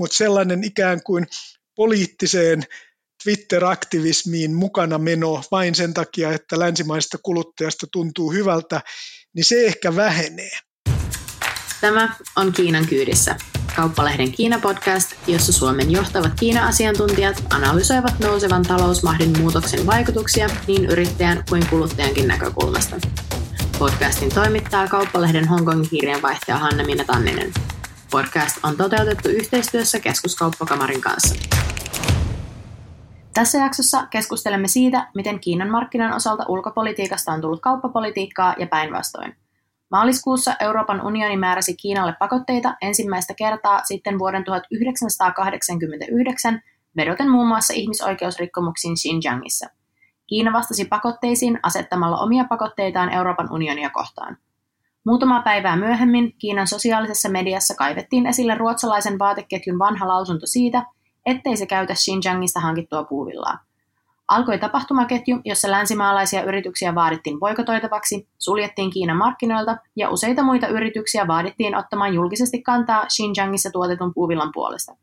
mutta sellainen ikään kuin poliittiseen Twitter-aktivismiin mukana meno vain sen takia, että länsimaista kuluttajasta tuntuu hyvältä, niin se ehkä vähenee. Tämä on Kiinan kyydissä, kauppalehden Kiina-podcast, jossa Suomen johtavat Kiina-asiantuntijat analysoivat nousevan talousmahdin muutoksen vaikutuksia niin yrittäjän kuin kuluttajankin näkökulmasta. Podcastin toimittaa kauppalehden Hongkongin kirjanvaihtaja Hanna-Minna Tanninen. Podcast on toteutettu yhteistyössä Keskuskauppakamarin kanssa. Tässä jaksossa keskustelemme siitä, miten Kiinan markkinan osalta ulkopolitiikasta on tullut kauppapolitiikkaa ja päinvastoin. Maaliskuussa Euroopan unioni määräsi Kiinalle pakotteita ensimmäistä kertaa sitten vuoden 1989 vedoten muun muassa ihmisoikeusrikkomuksiin Xinjiangissa. Kiina vastasi pakotteisiin asettamalla omia pakotteitaan Euroopan unionia kohtaan. Muutama päivää myöhemmin Kiinan sosiaalisessa mediassa kaivettiin esille ruotsalaisen vaateketjun vanha lausunto siitä, ettei se käytä Xinjiangista hankittua puuvillaa. Alkoi tapahtumaketju, jossa länsimaalaisia yrityksiä vaadittiin boikotoitavaksi, suljettiin Kiinan markkinoilta ja useita muita yrityksiä vaadittiin ottamaan julkisesti kantaa Xinjiangissa tuotetun puuvillan puolesta.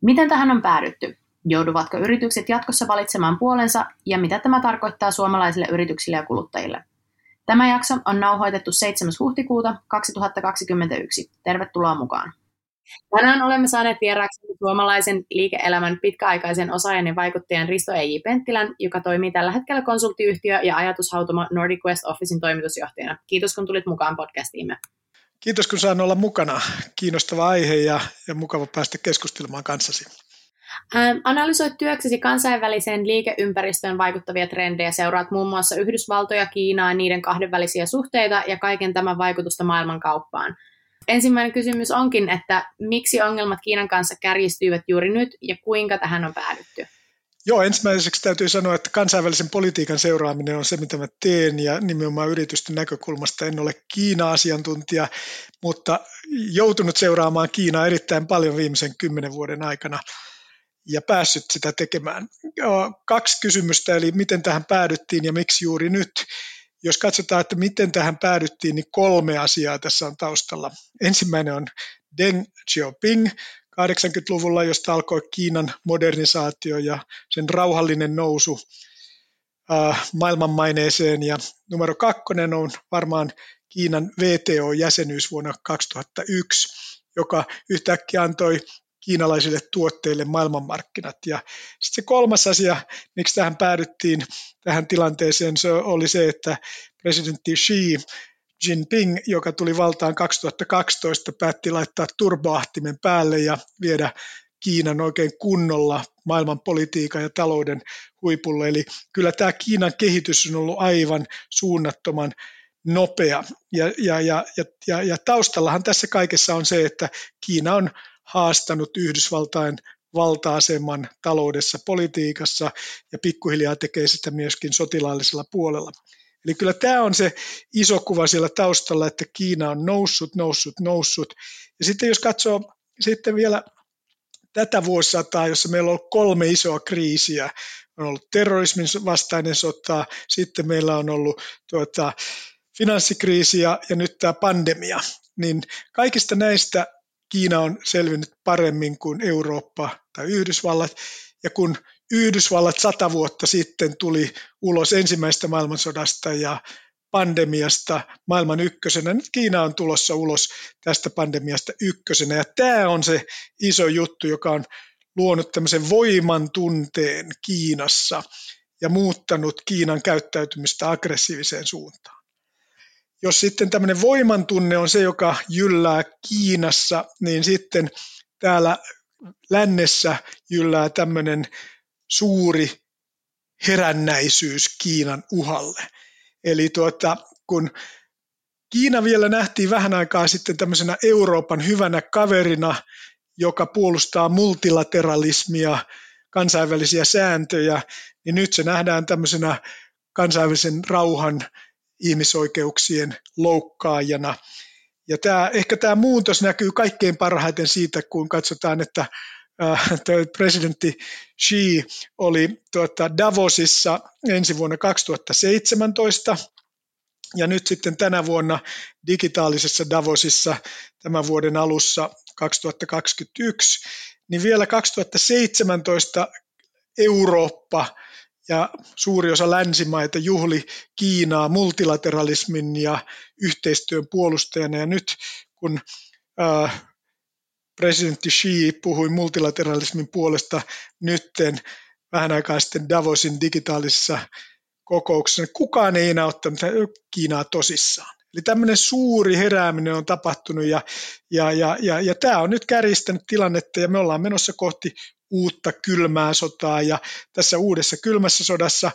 Miten tähän on päädytty? Jouduvatko yritykset jatkossa valitsemaan puolensa ja mitä tämä tarkoittaa suomalaisille yrityksille ja kuluttajille? Tämä jakso on nauhoitettu 7. huhtikuuta 2021. Tervetuloa mukaan. Tänään olemme saaneet vieraaksi suomalaisen liike-elämän pitkäaikaisen osaajan ja vaikuttajan Risto E.J. Penttilän, joka toimii tällä hetkellä konsulttiyhtiö ja ajatushautuma Nordic West Officein toimitusjohtajana. Kiitos kun tulit mukaan podcastiimme. Kiitos kun saan olla mukana. Kiinnostava aihe ja, ja mukava päästä keskustelemaan kanssasi. Ähm, analysoit työksesi kansainväliseen liikeympäristöön vaikuttavia trendejä, seuraat muun muassa Yhdysvaltoja, Kiinaa, niiden kahdenvälisiä suhteita ja kaiken tämän vaikutusta maailmankauppaan. Ensimmäinen kysymys onkin, että miksi ongelmat Kiinan kanssa kärjistyivät juuri nyt ja kuinka tähän on päädytty? Joo, ensimmäiseksi täytyy sanoa, että kansainvälisen politiikan seuraaminen on se, mitä mä teen, ja nimenomaan yritysten näkökulmasta en ole Kiina-asiantuntija, mutta joutunut seuraamaan Kiinaa erittäin paljon viimeisen kymmenen vuoden aikana ja päässyt sitä tekemään. Kaksi kysymystä, eli miten tähän päädyttiin ja miksi juuri nyt. Jos katsotaan, että miten tähän päädyttiin, niin kolme asiaa tässä on taustalla. Ensimmäinen on Deng Xiaoping 80-luvulla, josta alkoi Kiinan modernisaatio ja sen rauhallinen nousu maailmanmaineeseen. Ja numero kakkonen on varmaan Kiinan VTO-jäsenyys vuonna 2001, joka yhtäkkiä antoi kiinalaisille tuotteille maailmanmarkkinat. Ja sitten se kolmas asia, miksi tähän päädyttiin tähän tilanteeseen, se oli se, että presidentti Xi Jinping, joka tuli valtaan 2012, päätti laittaa turboahtimen päälle ja viedä Kiinan oikein kunnolla maailman politiikan ja talouden huipulle. Eli kyllä tämä Kiinan kehitys on ollut aivan suunnattoman nopea. Ja, ja, ja, ja, ja taustallahan tässä kaikessa on se, että Kiina on haastanut Yhdysvaltain valta-aseman taloudessa, politiikassa ja pikkuhiljaa tekee sitä myöskin sotilaallisella puolella. Eli kyllä tämä on se iso kuva siellä taustalla, että Kiina on noussut, noussut, noussut. Ja sitten jos katsoo sitten vielä tätä vuosisataa, jossa meillä on ollut kolme isoa kriisiä, on ollut terrorismin vastainen sota, sitten meillä on ollut tuota, finanssikriisi ja, ja nyt tämä pandemia, niin kaikista näistä Kiina on selvinnyt paremmin kuin Eurooppa tai Yhdysvallat. Ja kun Yhdysvallat sata vuotta sitten tuli ulos ensimmäisestä maailmansodasta ja pandemiasta maailman ykkösenä. Nyt Kiina on tulossa ulos tästä pandemiasta ykkösenä. Ja tämä on se iso juttu, joka on luonut tämmöisen voiman tunteen Kiinassa ja muuttanut Kiinan käyttäytymistä aggressiiviseen suuntaan. Jos sitten tämmöinen voimantunne on se, joka jyllää Kiinassa, niin sitten täällä lännessä jyllää tämmöinen suuri herännäisyys Kiinan uhalle. Eli tuota, kun Kiina vielä nähtiin vähän aikaa sitten tämmöisenä Euroopan hyvänä kaverina, joka puolustaa multilateralismia, kansainvälisiä sääntöjä, niin nyt se nähdään tämmöisenä kansainvälisen rauhan ihmisoikeuksien loukkaajana. Ja tämä, ehkä tämä muutos näkyy kaikkein parhaiten siitä, kun katsotaan, että äh, presidentti Xi oli tuota Davosissa ensi vuonna 2017 ja nyt sitten tänä vuonna digitaalisessa Davosissa tämän vuoden alussa 2021, niin vielä 2017 Eurooppa ja suuri osa länsimaita juhli Kiinaa multilateralismin ja yhteistyön puolustajana. Ja nyt kun äh, presidentti Xi puhui multilateralismin puolesta nytten vähän aikaa sitten Davosin digitaalisessa kokouksessa, niin kukaan ei enää ottanut Kiinaa tosissaan. Eli tämmöinen suuri herääminen on tapahtunut ja, ja, ja, ja, ja tämä on nyt kärjistänyt tilannetta ja me ollaan menossa kohti uutta kylmää sotaa ja tässä uudessa kylmässä sodassa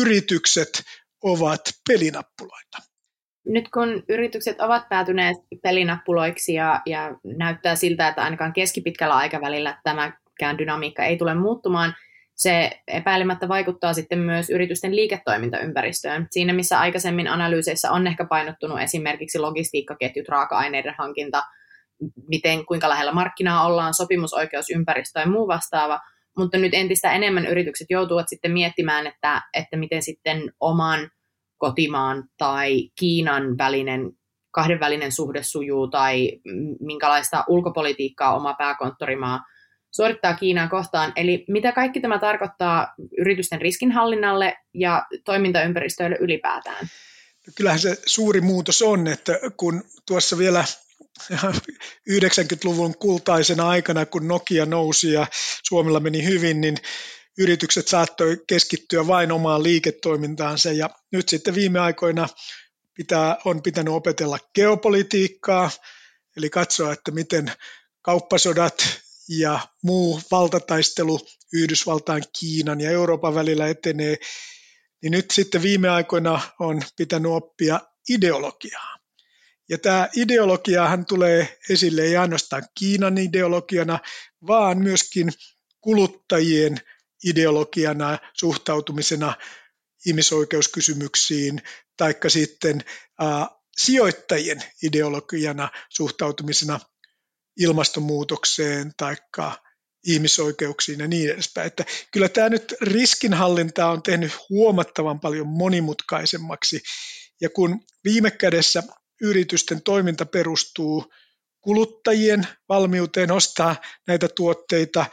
yritykset ovat pelinappuloita. Nyt kun yritykset ovat päätyneet pelinappuloiksi ja, ja näyttää siltä, että ainakaan keskipitkällä aikavälillä tämäkään dynamiikka ei tule muuttumaan, se epäilemättä vaikuttaa sitten myös yritysten liiketoimintaympäristöön. Siinä, missä aikaisemmin analyyseissä on ehkä painottunut esimerkiksi logistiikkaketjut, raaka-aineiden hankinta, miten, kuinka lähellä markkinaa ollaan, sopimusoikeusympäristö ja muu vastaava, mutta nyt entistä enemmän yritykset joutuvat sitten miettimään, että, että miten sitten oman kotimaan tai Kiinan välinen kahdenvälinen suhde sujuu tai minkälaista ulkopolitiikkaa oma pääkonttorimaa suorittaa Kiinaa kohtaan. Eli mitä kaikki tämä tarkoittaa yritysten riskinhallinnalle ja toimintaympäristöille ylipäätään? Kyllähän se suuri muutos on, että kun tuossa vielä 90-luvun kultaisena aikana, kun Nokia nousi ja Suomella meni hyvin, niin yritykset saattoi keskittyä vain omaan liiketoimintaansa. Ja nyt sitten viime aikoina pitää, on pitänyt opetella geopolitiikkaa, eli katsoa, että miten kauppasodat ja muu valtataistelu Yhdysvaltain, Kiinan ja Euroopan välillä etenee, niin nyt sitten viime aikoina on pitänyt oppia ideologiaa. Ja tämä ideologiahan tulee esille ei ainoastaan Kiinan ideologiana, vaan myöskin kuluttajien ideologiana, suhtautumisena ihmisoikeuskysymyksiin, taikka sitten äh, sijoittajien ideologiana suhtautumisena ilmastonmuutokseen tai ihmisoikeuksiin ja niin edespäin. Että kyllä tämä nyt riskinhallinta on tehnyt huomattavan paljon monimutkaisemmaksi. Ja kun viime kädessä yritysten toiminta perustuu kuluttajien valmiuteen ostaa näitä tuotteita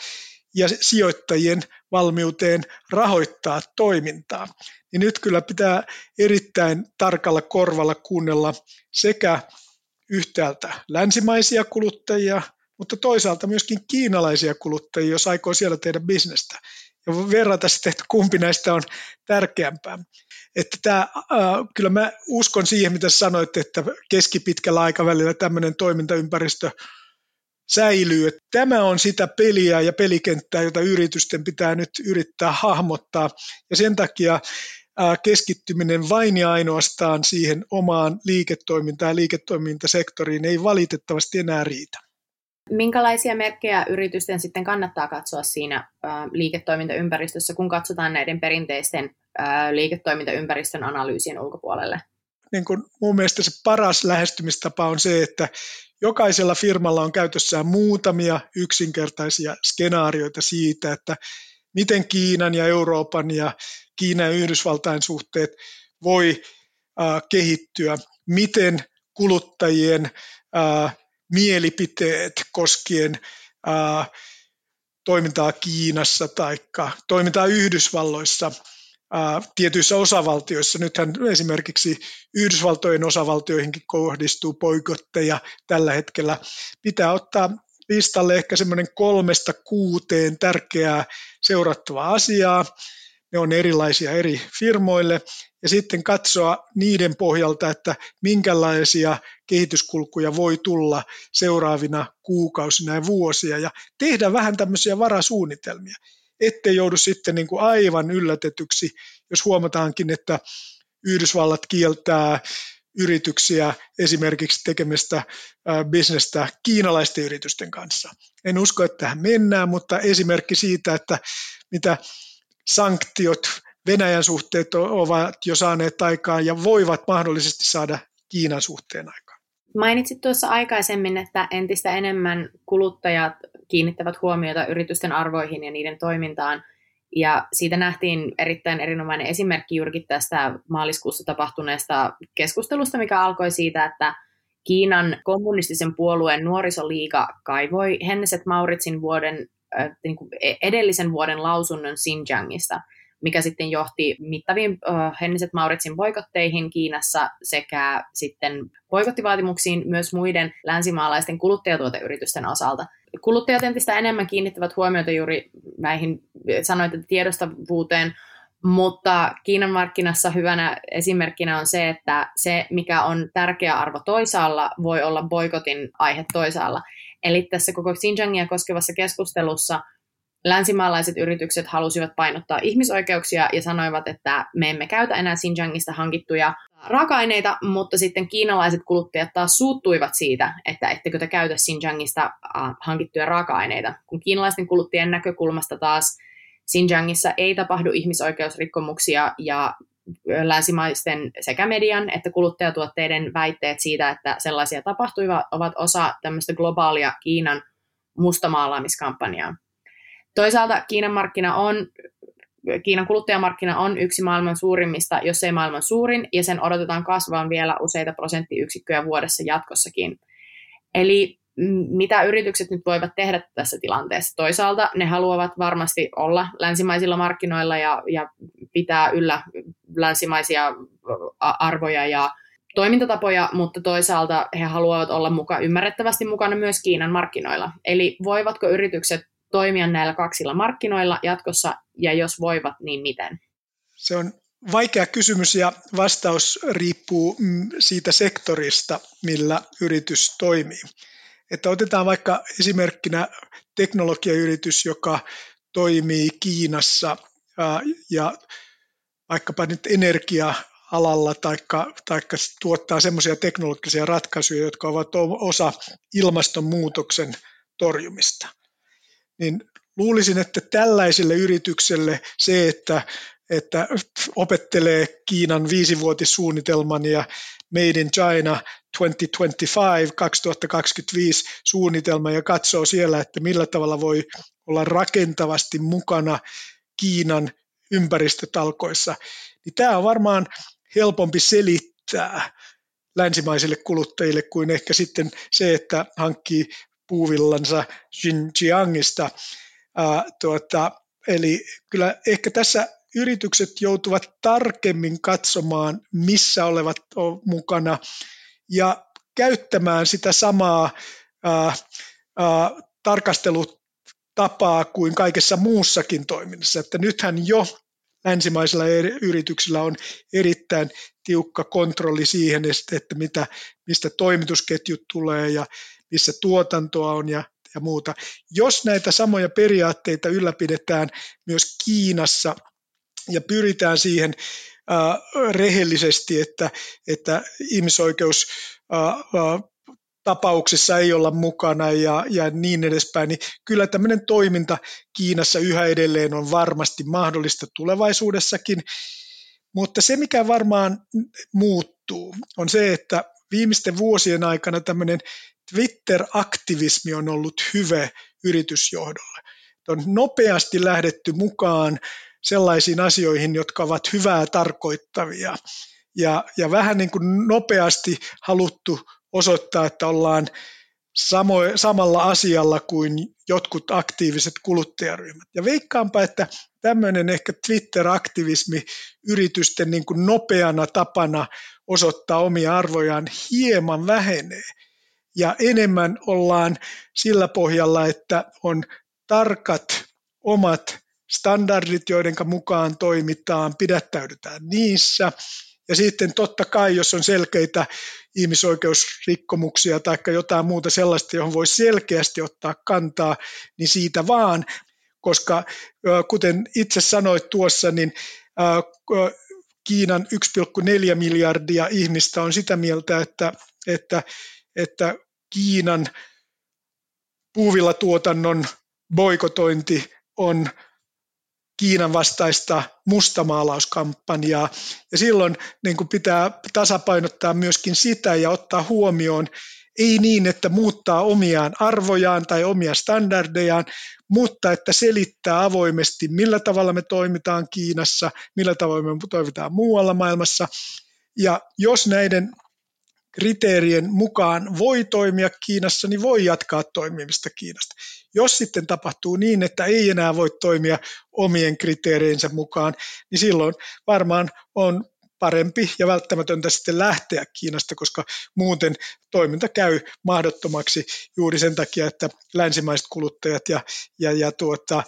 ja sijoittajien valmiuteen rahoittaa toimintaa, niin nyt kyllä pitää erittäin tarkalla korvalla kuunnella sekä yhtäältä länsimaisia kuluttajia, mutta toisaalta myöskin kiinalaisia kuluttajia, jos aikoo siellä tehdä bisnestä. Ja verrata sitten, että kumpi näistä on tärkeämpää. Että tämä, äh, kyllä mä uskon siihen, mitä sanoit, että keskipitkällä aikavälillä tämmöinen toimintaympäristö säilyy. Että tämä on sitä peliä ja pelikenttää, jota yritysten pitää nyt yrittää hahmottaa. Ja sen takia keskittyminen vain ja ainoastaan siihen omaan liiketoimintaan ja liiketoimintasektoriin ei valitettavasti enää riitä. Minkälaisia merkkejä yritysten sitten kannattaa katsoa siinä liiketoimintaympäristössä, kun katsotaan näiden perinteisten liiketoimintaympäristön analyysien ulkopuolelle? Niin kun mun mielestä se paras lähestymistapa on se, että jokaisella firmalla on käytössään muutamia yksinkertaisia skenaarioita siitä, että miten Kiinan ja Euroopan ja Kiinan ja Yhdysvaltain suhteet voi kehittyä, miten kuluttajien mielipiteet koskien äh, toimintaa Kiinassa tai toimintaa Yhdysvalloissa tietyissä osavaltioissa. Nythän esimerkiksi Yhdysvaltojen osavaltioihinkin kohdistuu poikotteja tällä hetkellä. Pitää ottaa listalle ehkä semmoinen kolmesta kuuteen tärkeää seurattavaa asiaa. Ne on erilaisia eri firmoille ja sitten katsoa niiden pohjalta, että minkälaisia kehityskulkuja voi tulla seuraavina kuukausina ja vuosia ja tehdä vähän tämmöisiä varasuunnitelmia, ettei joudu sitten niin kuin aivan yllätetyksi, jos huomataankin, että Yhdysvallat kieltää yrityksiä esimerkiksi tekemistä bisnestä kiinalaisten yritysten kanssa. En usko, että tähän mennään, mutta esimerkki siitä, että mitä sanktiot Venäjän suhteet ovat jo saaneet aikaan ja voivat mahdollisesti saada Kiinan suhteen aikaan. Mainitsit tuossa aikaisemmin, että entistä enemmän kuluttajat kiinnittävät huomiota yritysten arvoihin ja niiden toimintaan. Ja siitä nähtiin erittäin erinomainen esimerkki juurikin tästä maaliskuussa tapahtuneesta keskustelusta, mikä alkoi siitä, että Kiinan kommunistisen puolueen nuorisoliiga kaivoi Henneset Mauritsin vuoden, äh, niin kuin e-, edellisen vuoden lausunnon Xinjiangista, mikä sitten johti mittaviin äh, Henniset Mauritsin boikotteihin Kiinassa sekä sitten boikottivaatimuksiin myös muiden länsimaalaisten kuluttajatuoteyritysten osalta. Kuluttajat entistä enemmän kiinnittävät huomiota juuri näihin, sanoit, että tiedostavuuteen, mutta Kiinan markkinassa hyvänä esimerkkinä on se, että se, mikä on tärkeä arvo toisaalla, voi olla boikotin aihe toisaalla. Eli tässä koko Xinjiangia koskevassa keskustelussa länsimaalaiset yritykset halusivat painottaa ihmisoikeuksia ja sanoivat, että me emme käytä enää Xinjiangista hankittuja raaka-aineita, mutta sitten kiinalaiset kuluttajat taas suuttuivat siitä, että ettekö te käytä Xinjiangista hankittuja raaka-aineita. Kun kiinalaisten kuluttajien näkökulmasta taas Xinjiangissa ei tapahdu ihmisoikeusrikkomuksia ja länsimaisten sekä median että kuluttajatuotteiden väitteet siitä, että sellaisia tapahtuivat, ovat osa tämmöistä globaalia Kiinan mustamaalaamiskampanjaa. Toisaalta Kiinan, markkina on, Kiinan kuluttajamarkkina on yksi maailman suurimmista, jos ei maailman suurin, ja sen odotetaan kasvavan vielä useita prosenttiyksikköjä vuodessa jatkossakin. Eli mitä yritykset nyt voivat tehdä tässä tilanteessa? Toisaalta ne haluavat varmasti olla länsimaisilla markkinoilla ja, ja pitää yllä länsimaisia arvoja ja toimintatapoja, mutta toisaalta he haluavat olla muka, ymmärrettävästi mukana myös Kiinan markkinoilla. Eli voivatko yritykset toimia näillä kaksilla markkinoilla jatkossa, ja jos voivat, niin miten? Se on vaikea kysymys ja vastaus riippuu siitä sektorista, millä yritys toimii. Että otetaan vaikka esimerkkinä teknologiayritys, joka toimii Kiinassa ja vaikkapa nyt energia-alalla tai taikka tuottaa semmoisia teknologisia ratkaisuja, jotka ovat osa ilmastonmuutoksen torjumista – niin luulisin, että tällaiselle yritykselle se, että, että opettelee Kiinan viisivuotissuunnitelman ja Made in China 2025, 2025 suunnitelma ja katsoo siellä, että millä tavalla voi olla rakentavasti mukana Kiinan ympäristötalkoissa, niin tämä on varmaan helpompi selittää länsimaisille kuluttajille kuin ehkä sitten se, että hankkii puuvillansa Xinjiangista. Ää, tuota, eli kyllä ehkä tässä yritykset joutuvat tarkemmin katsomaan, missä olevat mukana ja käyttämään sitä samaa ää, ää, tarkastelutapaa kuin kaikessa muussakin toiminnassa. Että nythän jo länsimaisilla yrityksillä on erittäin tiukka kontrolli siihen, että mitä, mistä toimitusketjut tulee ja missä tuotantoa on ja, ja muuta. Jos näitä samoja periaatteita ylläpidetään myös Kiinassa ja pyritään siihen rehellisesti, että, että ihmisoikeus tapauksessa ei olla mukana ja, ja niin edespäin, niin kyllä tämmöinen toiminta Kiinassa yhä edelleen on varmasti mahdollista tulevaisuudessakin. Mutta se, mikä varmaan muuttuu, on se, että viimeisten vuosien aikana tämmöinen Twitter-aktivismi on ollut hyvä yritysjohdolle. On nopeasti lähdetty mukaan sellaisiin asioihin, jotka ovat hyvää tarkoittavia. Ja, ja vähän niin kuin nopeasti haluttu osoittaa, että ollaan samo, samalla asialla kuin jotkut aktiiviset kuluttajaryhmät. Ja veikkaanpa, että tämmöinen ehkä Twitter-aktivismi yritysten niin kuin nopeana tapana osoittaa omia arvojaan hieman vähenee ja enemmän ollaan sillä pohjalla, että on tarkat omat standardit, joiden mukaan toimitaan, pidättäydytään niissä. Ja sitten totta kai, jos on selkeitä ihmisoikeusrikkomuksia tai jotain muuta sellaista, johon voi selkeästi ottaa kantaa, niin siitä vaan, koska kuten itse sanoit tuossa, niin Kiinan 1,4 miljardia ihmistä on sitä mieltä, että, että että Kiinan puuvillatuotannon boikotointi on Kiinan vastaista mustamaalauskampanjaa. Ja silloin niin kuin pitää tasapainottaa myöskin sitä ja ottaa huomioon, ei niin, että muuttaa omiaan arvojaan tai omia standardejaan, mutta että selittää avoimesti, millä tavalla me toimitaan Kiinassa, millä tavalla me toimitaan muualla maailmassa. Ja jos näiden kriteerien mukaan voi toimia Kiinassa, niin voi jatkaa toimimista Kiinasta. Jos sitten tapahtuu niin, että ei enää voi toimia omien kriteereinsä mukaan, niin silloin varmaan on parempi ja välttämätöntä sitten lähteä Kiinasta, koska muuten toiminta käy mahdottomaksi juuri sen takia, että länsimaiset kuluttajat ja, ja, ja, tuota,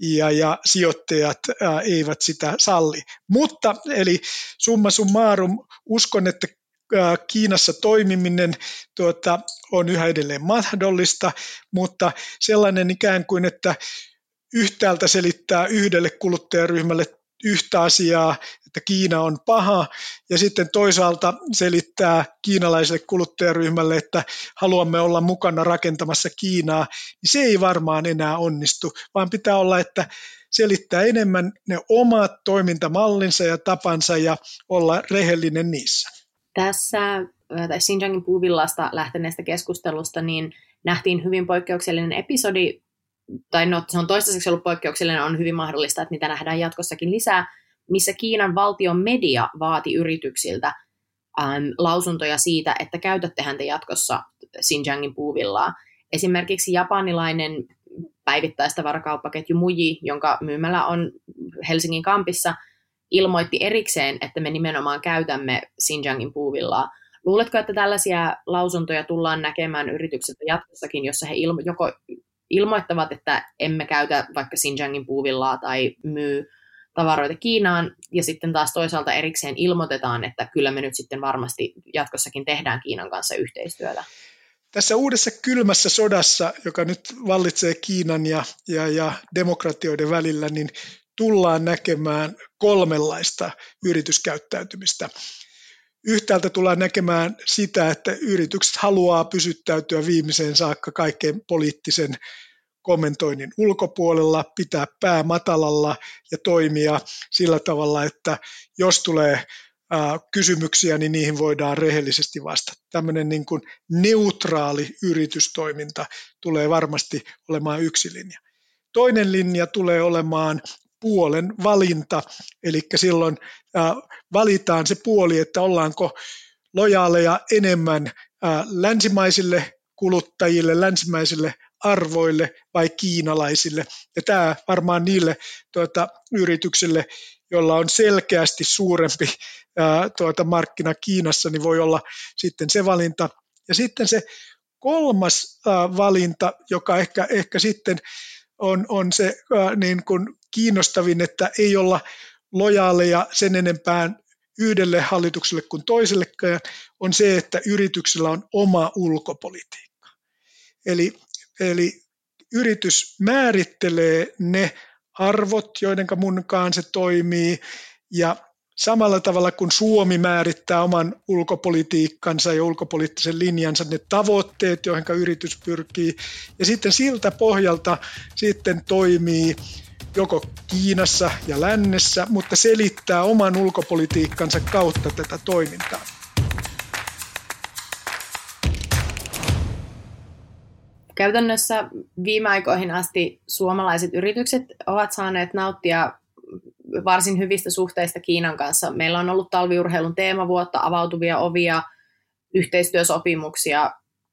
ja, ja sijoittajat ää, eivät sitä salli. Mutta eli summa summarum, uskon, että Kiinassa toimiminen tuota, on yhä edelleen mahdollista, mutta sellainen ikään kuin, että yhtäältä selittää yhdelle kuluttajaryhmälle yhtä asiaa, että Kiina on paha, ja sitten toisaalta selittää kiinalaiselle kuluttajaryhmälle, että haluamme olla mukana rakentamassa Kiinaa, niin se ei varmaan enää onnistu, vaan pitää olla, että selittää enemmän ne omat toimintamallinsa ja tapansa ja olla rehellinen niissä. Tässä tai Xinjiangin puuvillasta lähteneestä keskustelusta niin nähtiin hyvin poikkeuksellinen episodi tai no, se on toistaiseksi ollut poikkeuksellinen, on hyvin mahdollista, että niitä nähdään jatkossakin lisää, missä Kiinan valtion media vaati yrityksiltä ähm, lausuntoja siitä, että käytättehän te jatkossa Xinjiangin puuvillaa. Esimerkiksi japanilainen päivittäistavarakauppaketju Muji, jonka myymälä on Helsingin kampissa, ilmoitti erikseen, että me nimenomaan käytämme Xinjiangin puuvillaa. Luuletko, että tällaisia lausuntoja tullaan näkemään yrityksiltä jatkossakin, jossa he ilmo- joko ilmoittavat, että emme käytä vaikka Xinjiangin puuvillaa tai myy tavaroita Kiinaan, ja sitten taas toisaalta erikseen ilmoitetaan, että kyllä me nyt sitten varmasti jatkossakin tehdään Kiinan kanssa yhteistyötä. Tässä uudessa kylmässä sodassa, joka nyt vallitsee Kiinan ja, ja, ja demokratioiden välillä, niin tullaan näkemään kolmenlaista yrityskäyttäytymistä. Yhtäältä tullaan näkemään sitä, että yritykset haluaa pysyttäytyä viimeiseen saakka kaikkein poliittisen kommentoinnin ulkopuolella, pitää pää matalalla ja toimia sillä tavalla, että jos tulee kysymyksiä, niin niihin voidaan rehellisesti vastata. Tämmöinen niin kuin neutraali yritystoiminta tulee varmasti olemaan yksi linja. Toinen linja tulee olemaan puolen valinta, eli silloin valitaan se puoli, että ollaanko lojaaleja enemmän länsimaisille kuluttajille, länsimaisille arvoille vai kiinalaisille. Ja tämä varmaan niille tuota, yrityksille, joilla on selkeästi suurempi ää, tuota, markkina Kiinassa, niin voi olla sitten se valinta. Ja sitten se kolmas ää, valinta, joka ehkä, ehkä sitten on, on se ää, niin kuin kiinnostavin, että ei olla lojaaleja sen enempään yhdelle hallitukselle kuin toisellekään, on se, että yrityksellä on oma ulkopolitiikka. Eli, eli yritys määrittelee ne arvot, joiden mukaan se toimii, ja samalla tavalla kuin Suomi määrittää oman ulkopolitiikkansa ja ulkopoliittisen linjansa, ne tavoitteet, joihin yritys pyrkii, ja sitten siltä pohjalta sitten toimii joko Kiinassa ja lännessä, mutta selittää oman ulkopolitiikkansa kautta tätä toimintaa. Käytännössä viime aikoihin asti suomalaiset yritykset ovat saaneet nauttia varsin hyvistä suhteista Kiinan kanssa. Meillä on ollut talviurheilun teemavuotta, avautuvia ovia, yhteistyösopimuksia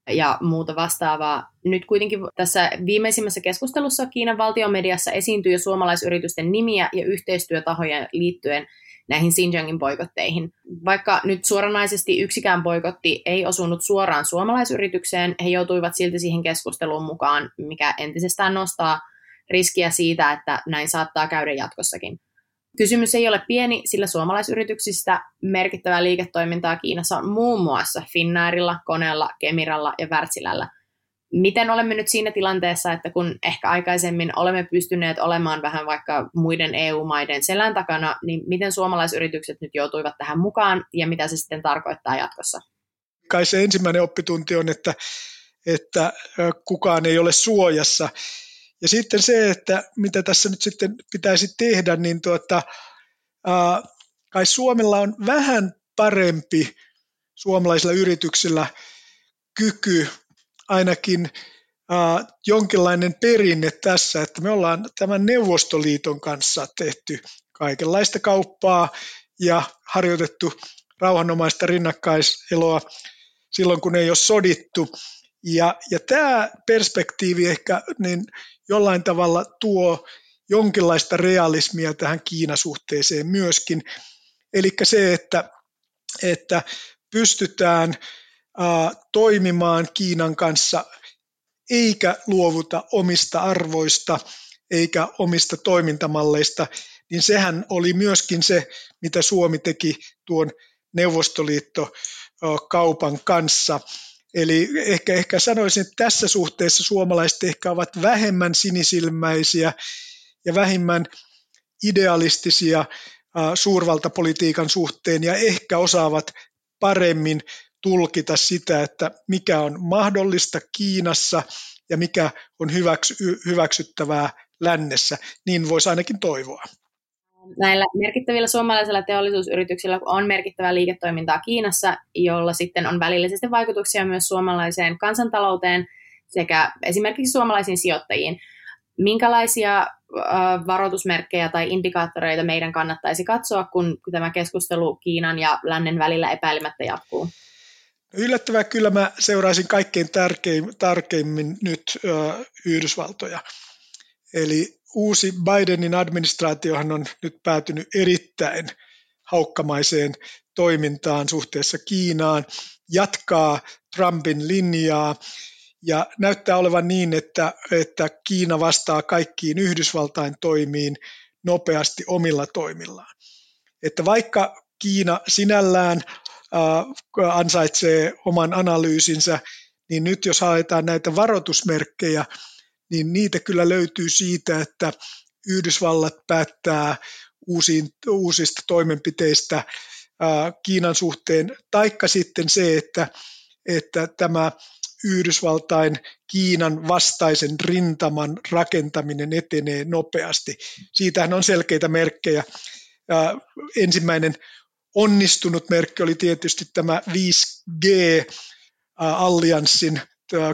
ja muuta vastaavaa. Nyt kuitenkin tässä viimeisimmässä keskustelussa Kiinan valtiomediassa esiintyy jo suomalaisyritysten nimiä ja yhteistyötahoja liittyen näihin Xinjiangin boikotteihin. Vaikka nyt suoranaisesti yksikään boikotti ei osunut suoraan suomalaisyritykseen, he joutuivat silti siihen keskusteluun mukaan, mikä entisestään nostaa riskiä siitä, että näin saattaa käydä jatkossakin. Kysymys ei ole pieni, sillä suomalaisyrityksistä merkittävää liiketoimintaa Kiinassa on muun muassa Finnairilla, Koneella, Kemiralla ja Wärtsilällä. Miten olemme nyt siinä tilanteessa, että kun ehkä aikaisemmin olemme pystyneet olemaan vähän vaikka muiden EU-maiden selän takana, niin miten suomalaisyritykset nyt joutuivat tähän mukaan ja mitä se sitten tarkoittaa jatkossa? Kai se ensimmäinen oppitunti on, että, että kukaan ei ole suojassa ja sitten se, että mitä tässä nyt sitten pitäisi tehdä, niin tuota, ää, kai Suomella on vähän parempi suomalaisilla yrityksillä kyky ainakin ää, jonkinlainen perinne tässä, että me ollaan tämän Neuvostoliiton kanssa tehty kaikenlaista kauppaa ja harjoitettu rauhanomaista rinnakkaiseloa silloin, kun ei ole sodittu. Ja, ja tämä perspektiivi ehkä niin jollain tavalla tuo jonkinlaista realismia tähän Kiinasuhteeseen myöskin. Eli se, että, että pystytään toimimaan Kiinan kanssa eikä luovuta omista arvoista eikä omista toimintamalleista, niin sehän oli myöskin se, mitä Suomi teki tuon Neuvostoliitto kaupan kanssa. Eli ehkä, ehkä sanoisin, että tässä suhteessa suomalaiset ehkä ovat vähemmän sinisilmäisiä ja vähemmän idealistisia suurvaltapolitiikan suhteen ja ehkä osaavat paremmin tulkita sitä, että mikä on mahdollista Kiinassa ja mikä on hyväksy, hyväksyttävää lännessä. Niin voisi ainakin toivoa. Näillä merkittävillä suomalaisilla teollisuusyrityksillä on merkittävää liiketoimintaa Kiinassa, jolla sitten on välillisesti vaikutuksia myös suomalaiseen kansantalouteen sekä esimerkiksi suomalaisiin sijoittajiin. Minkälaisia varoitusmerkkejä tai indikaattoreita meidän kannattaisi katsoa, kun tämä keskustelu Kiinan ja lännen välillä epäilemättä jatkuu? Yllättävää kyllä mä seuraisin kaikkein tärkeimmin nyt Yhdysvaltoja. Eli uusi Bidenin administraatiohan on nyt päätynyt erittäin haukkamaiseen toimintaan suhteessa Kiinaan, jatkaa Trumpin linjaa ja näyttää olevan niin, että, että Kiina vastaa kaikkiin Yhdysvaltain toimiin nopeasti omilla toimillaan. Että vaikka Kiina sinällään äh, ansaitsee oman analyysinsä, niin nyt jos haetaan näitä varoitusmerkkejä, niin niitä kyllä löytyy siitä, että Yhdysvallat päättää uusiin, uusista toimenpiteistä äh, Kiinan suhteen, taikka sitten se, että, että tämä Yhdysvaltain Kiinan vastaisen rintaman rakentaminen etenee nopeasti. Siitähän on selkeitä merkkejä. Ensimmäinen onnistunut merkki oli tietysti tämä 5G-allianssin,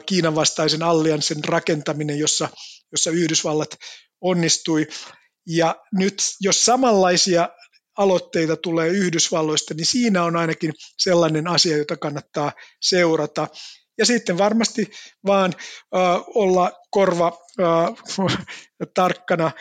Kiinan vastaisen allianssin rakentaminen, jossa, jossa Yhdysvallat onnistui. Ja nyt jos samanlaisia aloitteita tulee Yhdysvalloista, niin siinä on ainakin sellainen asia, jota kannattaa seurata. Ja sitten varmasti vaan äh, olla korva äh, tarkkana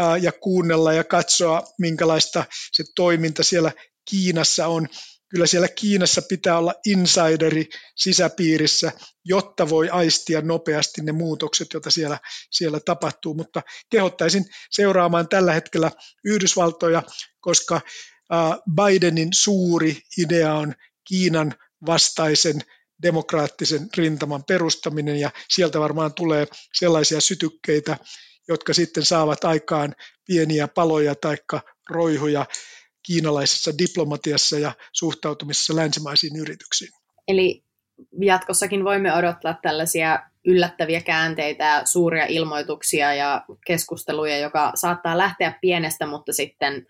äh, ja kuunnella ja katsoa, minkälaista se toiminta siellä Kiinassa on. Kyllä siellä Kiinassa pitää olla insideri sisäpiirissä, jotta voi aistia nopeasti ne muutokset, joita siellä, siellä tapahtuu. Mutta kehottaisin seuraamaan tällä hetkellä Yhdysvaltoja, koska Bidenin suuri idea on Kiinan vastaisen demokraattisen rintaman perustaminen ja sieltä varmaan tulee sellaisia sytykkeitä, jotka sitten saavat aikaan pieniä paloja tai roihuja kiinalaisessa diplomatiassa ja suhtautumisessa länsimaisiin yrityksiin. Eli jatkossakin voimme odottaa tällaisia yllättäviä käänteitä, suuria ilmoituksia ja keskusteluja, joka saattaa lähteä pienestä, mutta sitten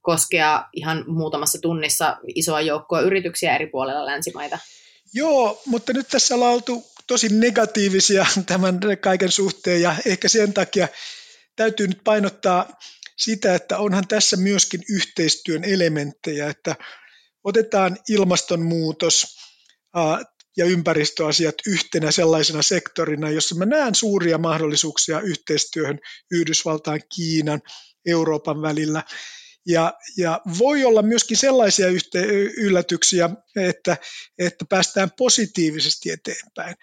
koskea ihan muutamassa tunnissa isoa joukkoa yrityksiä eri puolilla länsimaita. Joo, mutta nyt tässä ollaan oltu tosi negatiivisia tämän kaiken suhteen ja ehkä sen takia täytyy nyt painottaa sitä, että onhan tässä myöskin yhteistyön elementtejä, että otetaan ilmastonmuutos ja ympäristöasiat yhtenä sellaisena sektorina, jossa mä näen suuria mahdollisuuksia yhteistyöhön Yhdysvaltain, Kiinan, Euroopan välillä. Ja, ja voi olla myöskin sellaisia yhte- yllätyksiä, että, että päästään positiivisesti eteenpäin.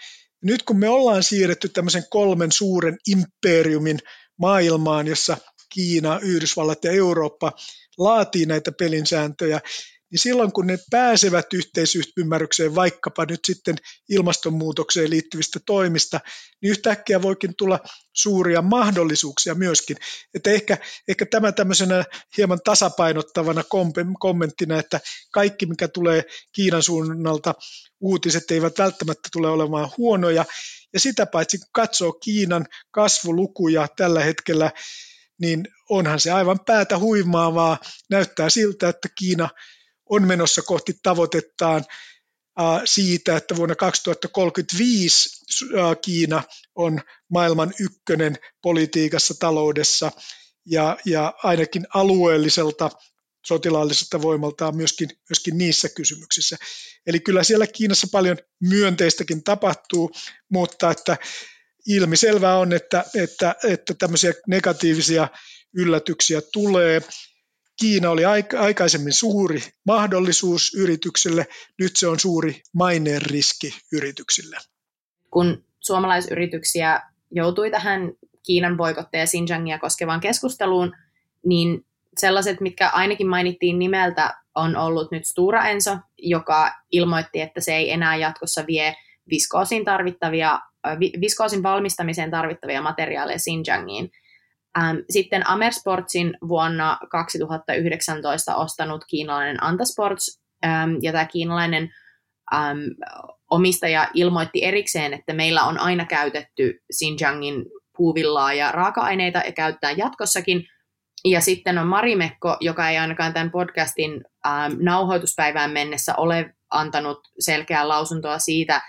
Nyt kun me ollaan siirretty tämmöisen kolmen suuren imperiumin maailmaan, jossa Kiina, Yhdysvallat ja Eurooppa laatii näitä pelinsääntöjä, niin silloin kun ne pääsevät yhteisymmärrykseen vaikkapa nyt sitten ilmastonmuutokseen liittyvistä toimista, niin yhtäkkiä voikin tulla suuria mahdollisuuksia myöskin. Että ehkä, ehkä tämä tämmöisenä hieman tasapainottavana kommenttina, että kaikki mikä tulee Kiinan suunnalta, uutiset eivät välttämättä tule olemaan huonoja, ja sitä paitsi kun katsoo Kiinan kasvulukuja tällä hetkellä, niin onhan se aivan päätä huimaavaa. Näyttää siltä, että Kiina on menossa kohti tavoitettaan siitä, että vuonna 2035 Kiina on maailman ykkönen politiikassa, taloudessa ja, ja ainakin alueelliselta sotilaallisesta voimaltaan myöskin, myöskin niissä kysymyksissä. Eli kyllä siellä Kiinassa paljon myönteistäkin tapahtuu, mutta että ilmiselvää on, että, että, että tämmöisiä negatiivisia yllätyksiä tulee. Kiina oli aikaisemmin suuri mahdollisuus yrityksille, nyt se on suuri maineen riski yrityksille. Kun suomalaisyrityksiä joutui tähän Kiinan boikotteja Xinjiangia koskevaan keskusteluun, niin sellaiset, mitkä ainakin mainittiin nimeltä, on ollut nyt Stura Enso, joka ilmoitti, että se ei enää jatkossa vie viskoosin, tarvittavia, viskoosin valmistamiseen tarvittavia materiaaleja Xinjiangiin. Sitten Amersportsin vuonna 2019 ostanut kiinalainen Antasports, ja tämä kiinalainen omistaja ilmoitti erikseen, että meillä on aina käytetty Xinjiangin puuvillaa ja raaka-aineita ja käytetään jatkossakin. Ja sitten on Marimekko, joka ei ainakaan tämän podcastin nauhoituspäivään mennessä ole antanut selkeää lausuntoa siitä,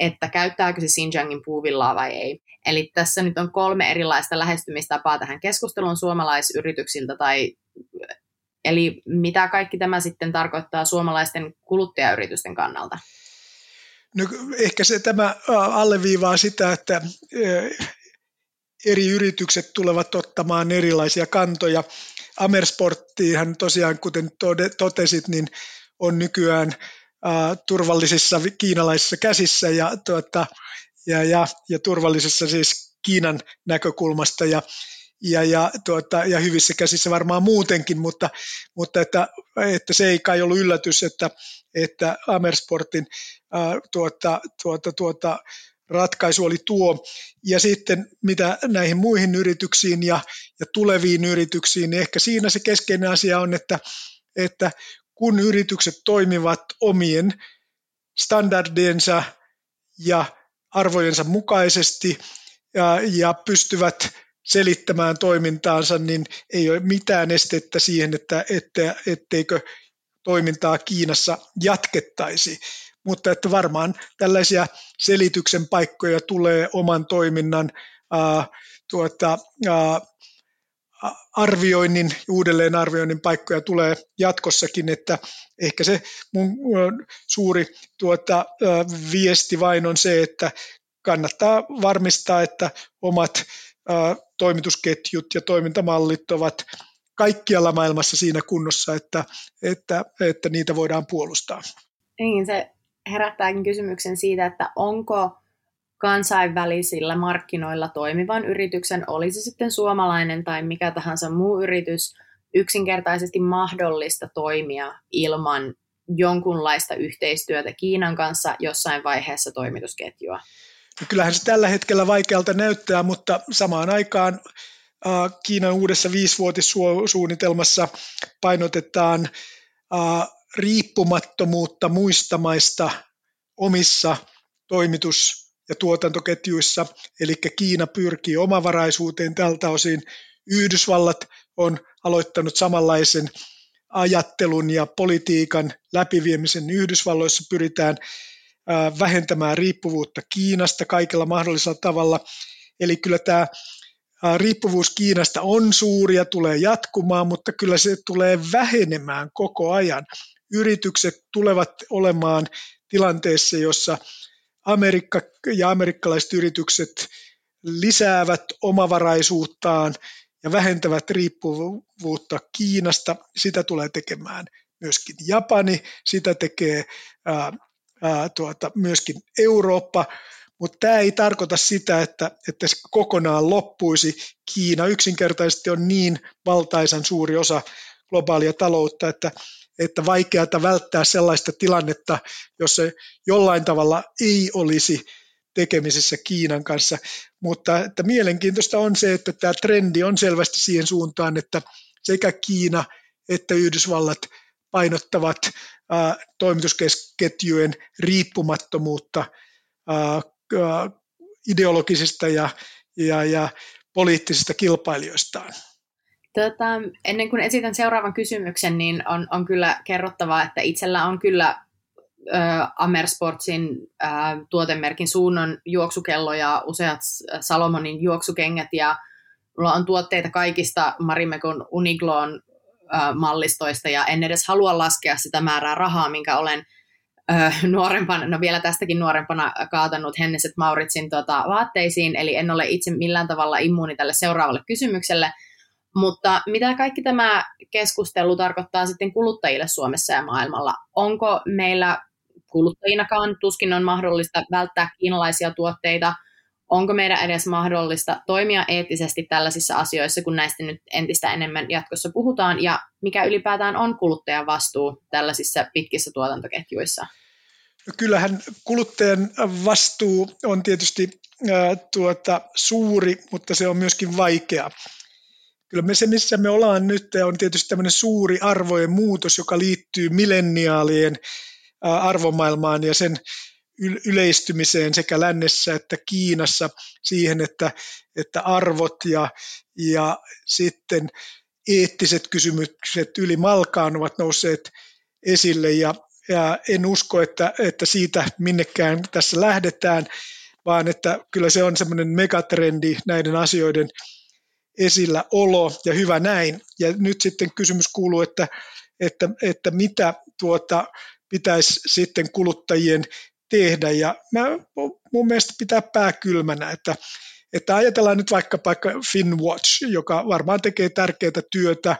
että käyttääkö se Xinjiangin puuvillaa vai ei. Eli tässä nyt on kolme erilaista lähestymistapaa tähän keskusteluun suomalaisyrityksiltä tai Eli mitä kaikki tämä sitten tarkoittaa suomalaisten kuluttajayritysten kannalta? No, ehkä se tämä alleviivaa sitä, että eri yritykset tulevat ottamaan erilaisia kantoja. Amersporttihan tosiaan, kuten totesit, niin on nykyään turvallisissa kiinalaisissa käsissä ja, tuota, ja, ja, ja turvallisessa siis Kiinan näkökulmasta ja, ja, ja, tuota, ja hyvissä käsissä varmaan muutenkin, mutta, mutta että, että se ei kai ollut yllätys, että, että Amersportin ää, tuota, tuota, tuota, ratkaisu oli tuo. Ja sitten mitä näihin muihin yrityksiin ja, ja tuleviin yrityksiin, niin ehkä siinä se keskeinen asia on, että, että kun yritykset toimivat omien standardiensa ja arvojensa mukaisesti ja, ja pystyvät selittämään toimintaansa, niin ei ole mitään estettä siihen, että, että etteikö toimintaa Kiinassa jatkettaisi. Mutta että varmaan tällaisia selityksen paikkoja tulee oman toiminnan ää, tuota, ää, arvioinnin, uudelleenarvioinnin paikkoja tulee jatkossakin, että ehkä se mun suuri tuota, viesti vain on se, että kannattaa varmistaa, että omat toimitusketjut ja toimintamallit ovat kaikkialla maailmassa siinä kunnossa, että, että, että niitä voidaan puolustaa. Niin, se herättääkin kysymyksen siitä, että onko kansainvälisillä markkinoilla toimivan yrityksen, olisi sitten suomalainen tai mikä tahansa muu yritys, yksinkertaisesti mahdollista toimia ilman jonkunlaista yhteistyötä Kiinan kanssa jossain vaiheessa toimitusketjua? No kyllähän se tällä hetkellä vaikealta näyttää, mutta samaan aikaan Kiinan uudessa viisivuotissuunnitelmassa painotetaan riippumattomuutta muista maista omissa toimitus- ja tuotantoketjuissa, eli Kiina pyrkii omavaraisuuteen tältä osin. Yhdysvallat on aloittanut samanlaisen ajattelun ja politiikan läpiviemisen. Yhdysvalloissa pyritään vähentämään riippuvuutta Kiinasta kaikella mahdollisella tavalla. Eli kyllä tämä riippuvuus Kiinasta on suuri ja tulee jatkumaan, mutta kyllä se tulee vähenemään koko ajan yritykset tulevat olemaan tilanteessa, jossa Amerikka ja amerikkalaiset yritykset lisäävät omavaraisuuttaan ja vähentävät riippuvuutta Kiinasta. Sitä tulee tekemään myöskin Japani, sitä tekee ää, ää, tuota, myöskin Eurooppa, mutta tämä ei tarkoita sitä, että, että se kokonaan loppuisi. Kiina yksinkertaisesti on niin valtaisan suuri osa globaalia taloutta, että että vaikeata välttää sellaista tilannetta, jos se jollain tavalla ei olisi tekemisissä Kiinan kanssa. Mutta että mielenkiintoista on se, että tämä trendi on selvästi siihen suuntaan, että sekä Kiina että Yhdysvallat painottavat ää, toimitusketjujen riippumattomuutta ideologisista ja, ja, ja poliittisista kilpailijoistaan. Tota, ennen kuin esitän seuraavan kysymyksen, niin on, on kyllä kerrottava, että itsellä on kyllä ö, Amersportsin ö, tuotemerkin suunnon juoksukello ja useat Salomonin juoksukengät. Ja mulla on tuotteita kaikista Marimekon Unigloon mallistoista ja en edes halua laskea sitä määrää rahaa, minkä olen nuorempana, no vielä tästäkin nuorempana kaatanut Henneset Mauritsin tota, vaatteisiin, eli en ole itse millään tavalla immuuni tälle seuraavalle kysymykselle, mutta mitä kaikki tämä keskustelu tarkoittaa sitten kuluttajille Suomessa ja maailmalla? Onko meillä kuluttajinakaan tuskin on mahdollista välttää kiinalaisia tuotteita? Onko meidän edes mahdollista toimia eettisesti tällaisissa asioissa, kun näistä nyt entistä enemmän jatkossa puhutaan? Ja mikä ylipäätään on kuluttajan vastuu tällaisissa pitkissä tuotantoketjuissa? No kyllähän kuluttajan vastuu on tietysti äh, tuota, suuri, mutta se on myöskin vaikea kyllä me se, missä me ollaan nyt, on tietysti tämmöinen suuri arvojen muutos, joka liittyy milleniaalien arvomaailmaan ja sen yleistymiseen sekä lännessä että Kiinassa siihen, että, että arvot ja, ja sitten eettiset kysymykset yli malkaan ovat nousseet esille. Ja, ja en usko, että, että siitä minnekään tässä lähdetään, vaan että kyllä se on semmoinen megatrendi näiden asioiden esillä olo ja hyvä näin. Ja nyt sitten kysymys kuuluu, että, että, että mitä tuota pitäisi sitten kuluttajien tehdä. Ja mä, mun mielestä pitää pää kylmänä, että, että ajatellaan nyt vaikka, vaikka Finwatch, joka varmaan tekee tärkeää työtä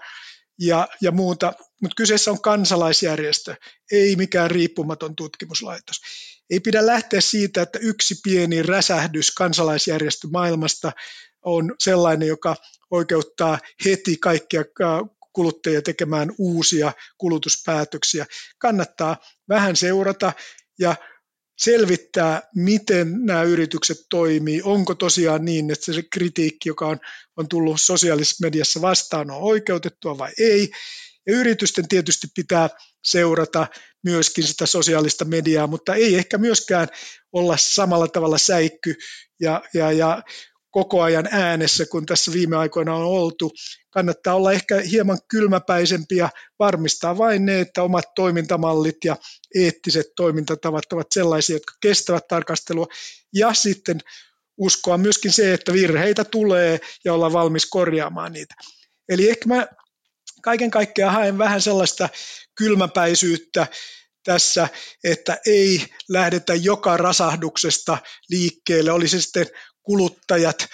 ja, ja muuta, mutta kyseessä on kansalaisjärjestö, ei mikään riippumaton tutkimuslaitos. Ei pidä lähteä siitä, että yksi pieni räsähdys kansalaisjärjestö maailmasta on sellainen, joka oikeuttaa heti kaikkia kuluttajia tekemään uusia kulutuspäätöksiä. Kannattaa vähän seurata ja selvittää, miten nämä yritykset toimii. Onko tosiaan niin, että se kritiikki, joka on, on tullut sosiaalisessa mediassa vastaan, on oikeutettua vai ei. Ja yritysten tietysti pitää seurata myöskin sitä sosiaalista mediaa, mutta ei ehkä myöskään olla samalla tavalla säikky ja, ja, ja koko ajan äänessä, kun tässä viime aikoina on oltu. Kannattaa olla ehkä hieman kylmäpäisempi ja varmistaa vain ne, että omat toimintamallit ja eettiset toimintatavat ovat sellaisia, jotka kestävät tarkastelua. Ja sitten uskoa myöskin se, että virheitä tulee ja olla valmis korjaamaan niitä. Eli ehkä mä kaiken kaikkiaan haen vähän sellaista kylmäpäisyyttä tässä, että ei lähdetä joka rasahduksesta liikkeelle, oli se sitten kuluttajat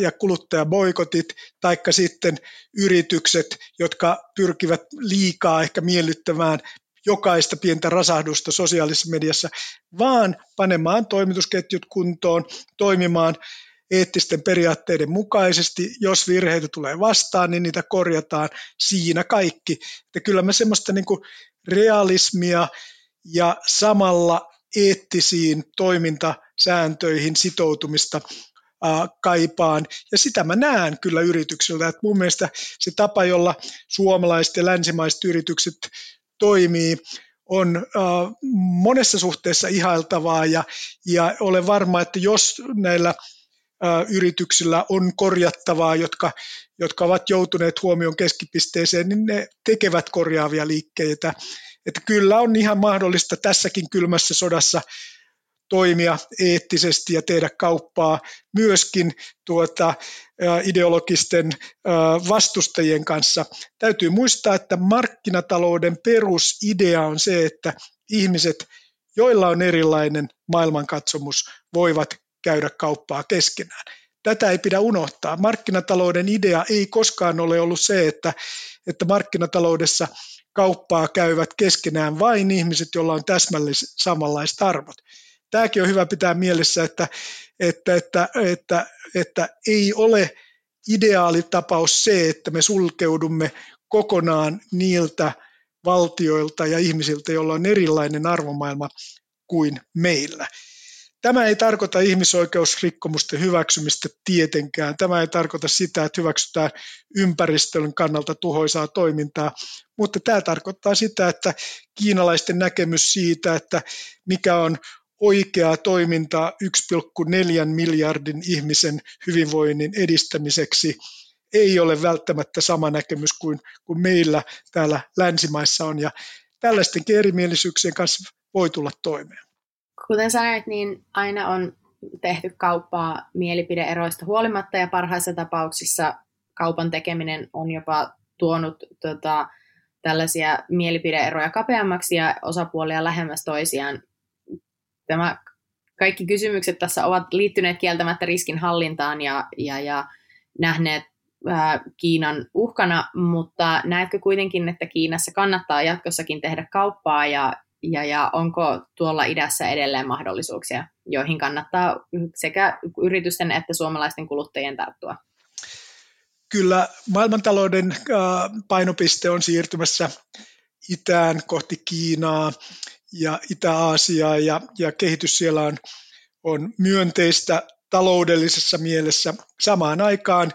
ja kuluttajaboikotit, taikka sitten yritykset, jotka pyrkivät liikaa ehkä miellyttämään jokaista pientä rasahdusta sosiaalisessa mediassa, vaan panemaan toimitusketjut kuntoon, toimimaan eettisten periaatteiden mukaisesti. Jos virheitä tulee vastaan, niin niitä korjataan siinä kaikki. Ja kyllä mä semmoista niin realismia ja samalla eettisiin toimintasääntöihin sitoutumista kaipaan. Ja sitä mä näen kyllä yrityksiltä, että mun mielestä se tapa, jolla suomalaiset ja länsimaiset yritykset toimii, on monessa suhteessa ihailtavaa ja, ja olen varma, että jos näillä yrityksillä on korjattavaa, jotka, jotka ovat joutuneet huomion keskipisteeseen, niin ne tekevät korjaavia liikkeitä. Että kyllä on ihan mahdollista tässäkin kylmässä sodassa toimia eettisesti ja tehdä kauppaa myöskin tuota, ideologisten vastustajien kanssa. Täytyy muistaa, että markkinatalouden perusidea on se, että ihmiset, joilla on erilainen maailmankatsomus, voivat käydä kauppaa keskenään. Tätä ei pidä unohtaa. Markkinatalouden idea ei koskaan ole ollut se, että, että markkinataloudessa kauppaa käyvät keskenään vain ihmiset, joilla on täsmälliset samanlaiset arvot. Tämäkin on hyvä pitää mielessä, että, että, että, että, että ei ole ideaalitapaus se, että me sulkeudumme kokonaan niiltä valtioilta ja ihmisiltä, joilla on erilainen arvomaailma kuin meillä. Tämä ei tarkoita ihmisoikeusrikkomusten hyväksymistä tietenkään. Tämä ei tarkoita sitä, että hyväksytään ympäristön kannalta tuhoisaa toimintaa, mutta tämä tarkoittaa sitä, että kiinalaisten näkemys siitä, että mikä on oikeaa toimintaa 1,4 miljardin ihmisen hyvinvoinnin edistämiseksi ei ole välttämättä sama näkemys kuin, kuin meillä täällä länsimaissa on. Ja tällaistenkin erimielisyyksien kanssa voi tulla toimeen. Kuten sanoit, niin aina on tehty kauppaa mielipideeroista huolimatta ja parhaissa tapauksissa kaupan tekeminen on jopa tuonut tota, tällaisia mielipideeroja kapeammaksi ja osapuolia lähemmäs toisiaan. Tämä kaikki kysymykset tässä ovat liittyneet kieltämättä riskin hallintaan ja, ja, ja nähneet ää, Kiinan uhkana, mutta näetkö kuitenkin, että Kiinassa kannattaa jatkossakin tehdä kauppaa ja, ja, ja onko tuolla idässä edelleen mahdollisuuksia, joihin kannattaa sekä yritysten että suomalaisten kuluttajien tarttua? Kyllä maailmantalouden painopiste on siirtymässä itään kohti Kiinaa ja Itä-Aasiaa ja, ja kehitys siellä on, on myönteistä taloudellisessa mielessä. Samaan aikaan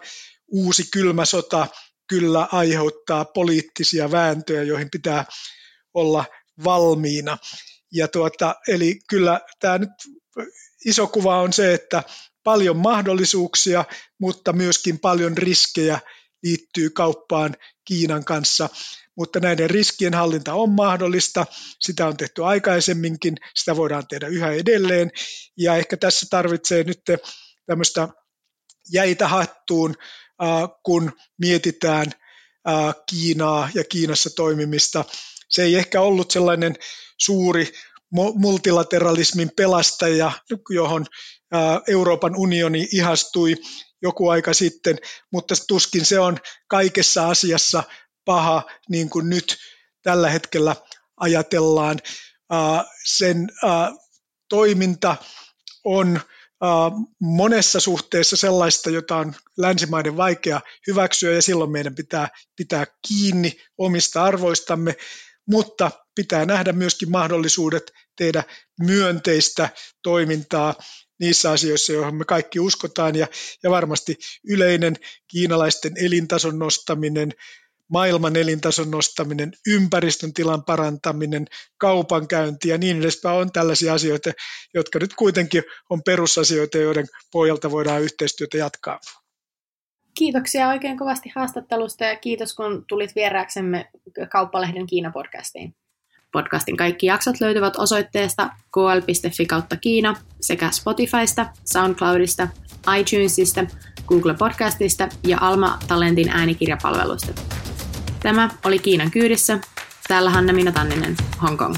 uusi kylmä sota kyllä aiheuttaa poliittisia vääntöjä, joihin pitää olla valmiina. Ja tuota, eli kyllä tämä nyt iso kuva on se, että paljon mahdollisuuksia, mutta myöskin paljon riskejä liittyy kauppaan Kiinan kanssa. Mutta näiden riskien hallinta on mahdollista, sitä on tehty aikaisemminkin, sitä voidaan tehdä yhä edelleen. Ja ehkä tässä tarvitsee nyt tämmöistä jäitä hattuun, kun mietitään Kiinaa ja Kiinassa toimimista. Se ei ehkä ollut sellainen suuri multilateralismin pelastaja, johon Euroopan unioni ihastui joku aika sitten, mutta tuskin se on kaikessa asiassa paha, niin kuin nyt tällä hetkellä ajatellaan. Sen toiminta on monessa suhteessa sellaista, jota on länsimaiden vaikea hyväksyä ja silloin meidän pitää pitää kiinni omista arvoistamme, mutta pitää nähdä myöskin mahdollisuudet tehdä myönteistä toimintaa niissä asioissa, joihin me kaikki uskotaan ja, ja varmasti yleinen kiinalaisten elintason nostaminen, maailman elintason nostaminen, ympäristön tilan parantaminen, kaupankäynti ja niin edespäin on tällaisia asioita, jotka nyt kuitenkin on perusasioita, joiden pohjalta voidaan yhteistyötä jatkaa. Kiitoksia oikein kovasti haastattelusta ja kiitos kun tulit vieraaksemme Kauppalehden Kiina-podcastiin. Podcastin kaikki jaksot löytyvät osoitteesta kl.fi kautta Kiina sekä Spotifysta, Soundcloudista, iTunesista, Google Podcastista ja Alma Talentin äänikirjapalvelusta. Tämä oli Kiinan kyydissä. Täällä Hanna Minna Tanninen, Hong Kong.